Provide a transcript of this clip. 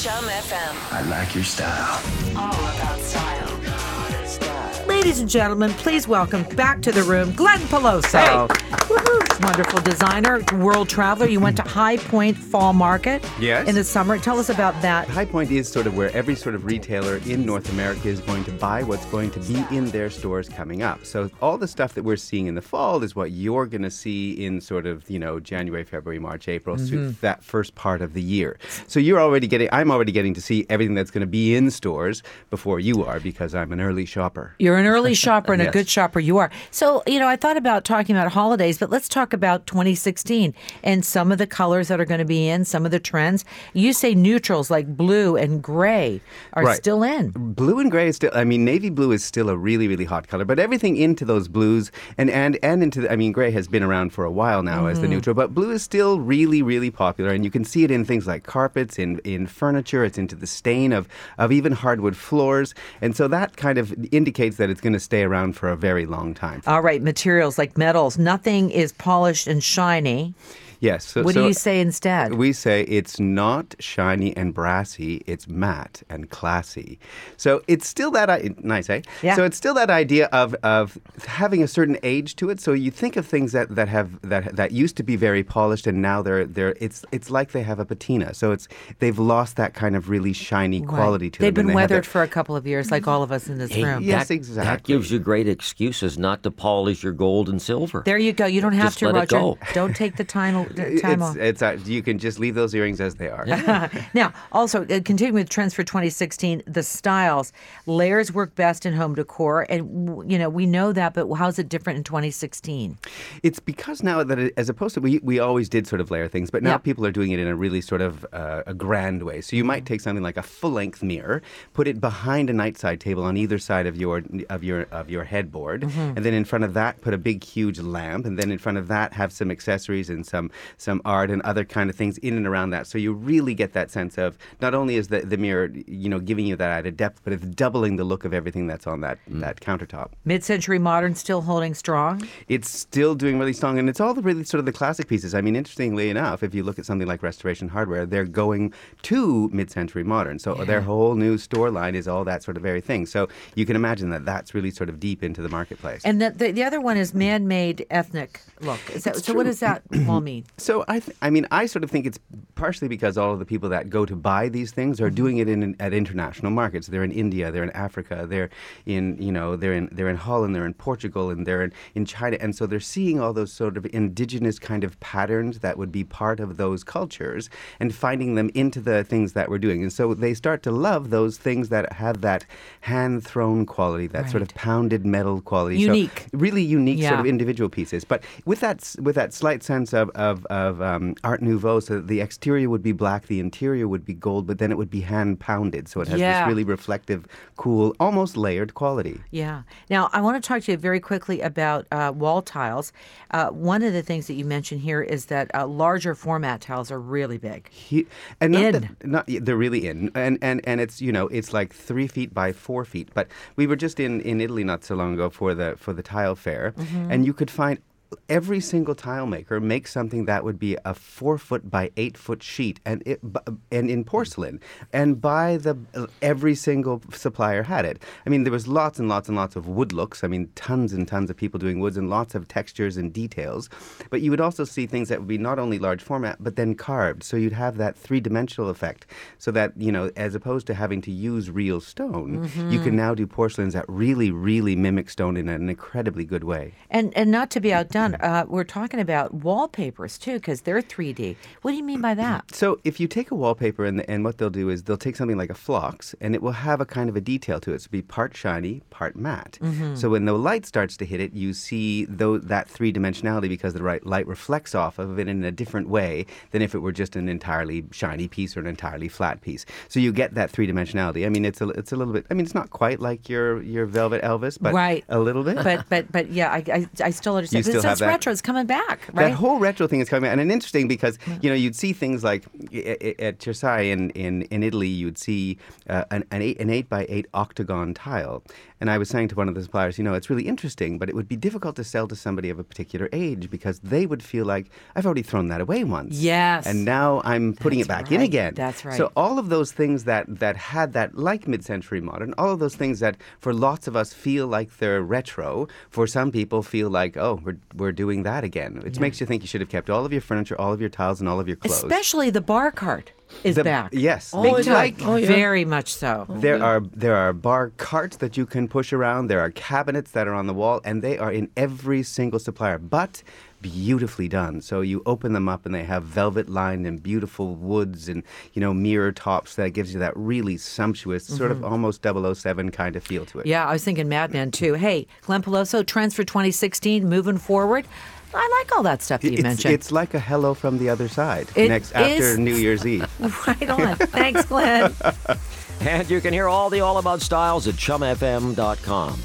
Chum FM. I like your style. All about style. Ladies and gentlemen, please welcome back to the room Glenn Peloso. Woohoo. Wonderful designer, world traveler. You went to High Point Fall Market Yes. in the summer. Tell us about that. High Point is sort of where every sort of retailer in North America is going to buy what's going to be in their stores coming up. So all the stuff that we're seeing in the fall is what you're going to see in sort of, you know, January, February, March, April, through mm-hmm. that first part of the year. So you're already getting I'm already getting to see everything that's going to be in stores before you are because I'm an early shopper. You're an early shopper and a good shopper. You are. So, you know, I thought about talking about holidays, but let's talk about 2016 and some of the colors that are going to be in, some of the trends. You say neutrals like blue and gray are Right. still in. Blue and gray is still. I mean, navy blue is still a really, really hot color. But everything into those blues and and and into. The, I mean, gray has been around for a while now as Mm-hmm. the neutral, but blue is still really, really popular, and you can see it in things like carpets, in in furniture. It's into the stain of of even hardwood floors, and so that kind of indicates that it's going to stay around for a very long time. All right, materials like metals. Nothing is polished and shiny. Yes. So, What so do you say instead? We say it's not shiny and brassy, it's matte and classy. So it's still that I nice, eh? Yeah. So it's still that idea of of having a certain age to it. So you think of things that, that have that that used to be very polished and now they're they're it's it's like they have a patina. So it's they've lost that kind of really shiny quality Right. to They've them. been they weathered that- for a couple of years, like all of us in this Hey, room. Yes, that, exactly. That gives you great excuses not to polish your gold and silver. There you go. You don't have Just to, let it Roger. go. Don't take the time, time it's, off. it's uh, you can just leave those earrings as they are. now, also uh, continuing with trends for 2016, the styles, layers work best in home decor, and you know we know that, but how's it different in 2016? It's because now that it, as opposed to we, we always did sort of layer things, but now Yeah. people are doing it in a really sort of uh, a grand way. So you might take something like a full length mirror, put it behind a nightside table on either side of your of your of your headboard, and then in front of that put a big huge lamp, and then in front of that have some accessories and some some art and other kind of things in and around that. So you really get that sense of not only is the, the mirror you know giving you that added depth, but it's doubling the look of everything that's on that mm. that countertop. Mid-century modern still holding strong. it's still doing really strong, and it's all the really sort of the classic pieces. I mean, interestingly enough, if you look at something like Restoration Hardware, they're going to mid-century modern. So their whole new store line is all that sort of very thing. So you can imagine that that's really sort of deep into the marketplace. And the, the, the other one is man-made ethnic look. Is that, so what does that all mean? So I, th- I mean, I sort of think it's partially because all of the people that go to buy these things are doing mm-hmm. it in at international markets. They're in India, they're in Africa, they're in you know they're in they're in Holland, they're in Portugal, and they're in, in China, and so they're seeing all those sort of indigenous kind of patterns that would be part of those cultures and finding them into the things that we're doing, and so they start to love those things that have that hand thrown quality, that sort of pounded metal quality, So Unique. really unique sort of individual pieces, but with that with that slight sense of of, of um, Art Nouveau, so the exterior would be black, the interior would be gold, but then it would be hand pounded, so it has Yeah. this really reflective, cool, almost layered quality. Yeah. Now, I want to talk to you very quickly about uh, wall tiles. Uh, one of the things that you mentioned here is that uh, larger format tiles are really big. He, and not In. that not they're really in, and and and it's you know it's like three feet by four feet. But we were just in in Italy not so long ago for the for the tile fair, Mm-hmm. and you could find. Every single tile maker makes something that would be a four foot by eight foot sheet, and it and in porcelain, and by the every single supplier had it. I mean, there was lots and lots and lots of wood looks. I mean, tons and tons of people doing woods and lots of textures and details. But you would also see things that would be not only large format, but then carved. So you'd have that three dimensional effect. So that, you know, as opposed to having to use real stone, you can mm-hmm. now do porcelains that really, really mimic stone in an incredibly good way. And and not to be outdone, Mm-hmm. uh, we're talking about wallpapers too, because they're 3D. What do you mean by that? Mm-hmm. So if you take a wallpaper and, and what they'll do is they'll take something like a phlox and it will have a kind of a detail to it. So it'll be part shiny, part matte. Mm-hmm. So when the light starts to hit it, you see tho- that three dimensionality because the right light reflects off of it in a different way than if it were just an entirely shiny piece or an entirely flat piece. So you get that three dimensionality. I mean, it's a it's a little bit. I mean, it's not quite like your your Velvet Elvis, but Right. a little bit. But but but yeah, I I, I still understand. You still have that. retro. It's coming back, right? That whole retro thing is coming out, and it's interesting because you know you'd see things like at Cersaie in, in, in Italy, you'd see uh, an, an eight an eight by eight octagon tile, and I was saying to one of the suppliers, you know, it's really interesting, but it would be difficult to sell to somebody of a particular age because they would feel like I've already thrown that away once, Yes. and now I'm putting That's it back in again. That's right. So all of those things that that had that like mid-century modern, all of those things that for lots of us feel like they're retro, for some people feel like oh we're we're doing that again. It makes you think you should have kept all of your furniture, all of your tiles, and all of your clothes. Especially the bar cart is The- back. yes, big big time. time. Oh, yeah. Very much so. Oh, there are there are bar carts that you can push around. There are cabinets that are on the wall, and they are in every single supplier, but beautifully done. So you open them up, and they have velvet lined and beautiful woods and you know mirror tops that gives you that really sumptuous sort of mm-hmm. almost 007 kind of feel to it. Yeah, I was thinking Mad Men too. Hey, Glenn Peloso, trends for 2016, moving forward. I like all that stuff that you It's, mentioned. it's like a hello from the other side It next after. New Year's Eve. right on. Thanks, Glenn. And you can hear all the All About Styles at chumfm.com.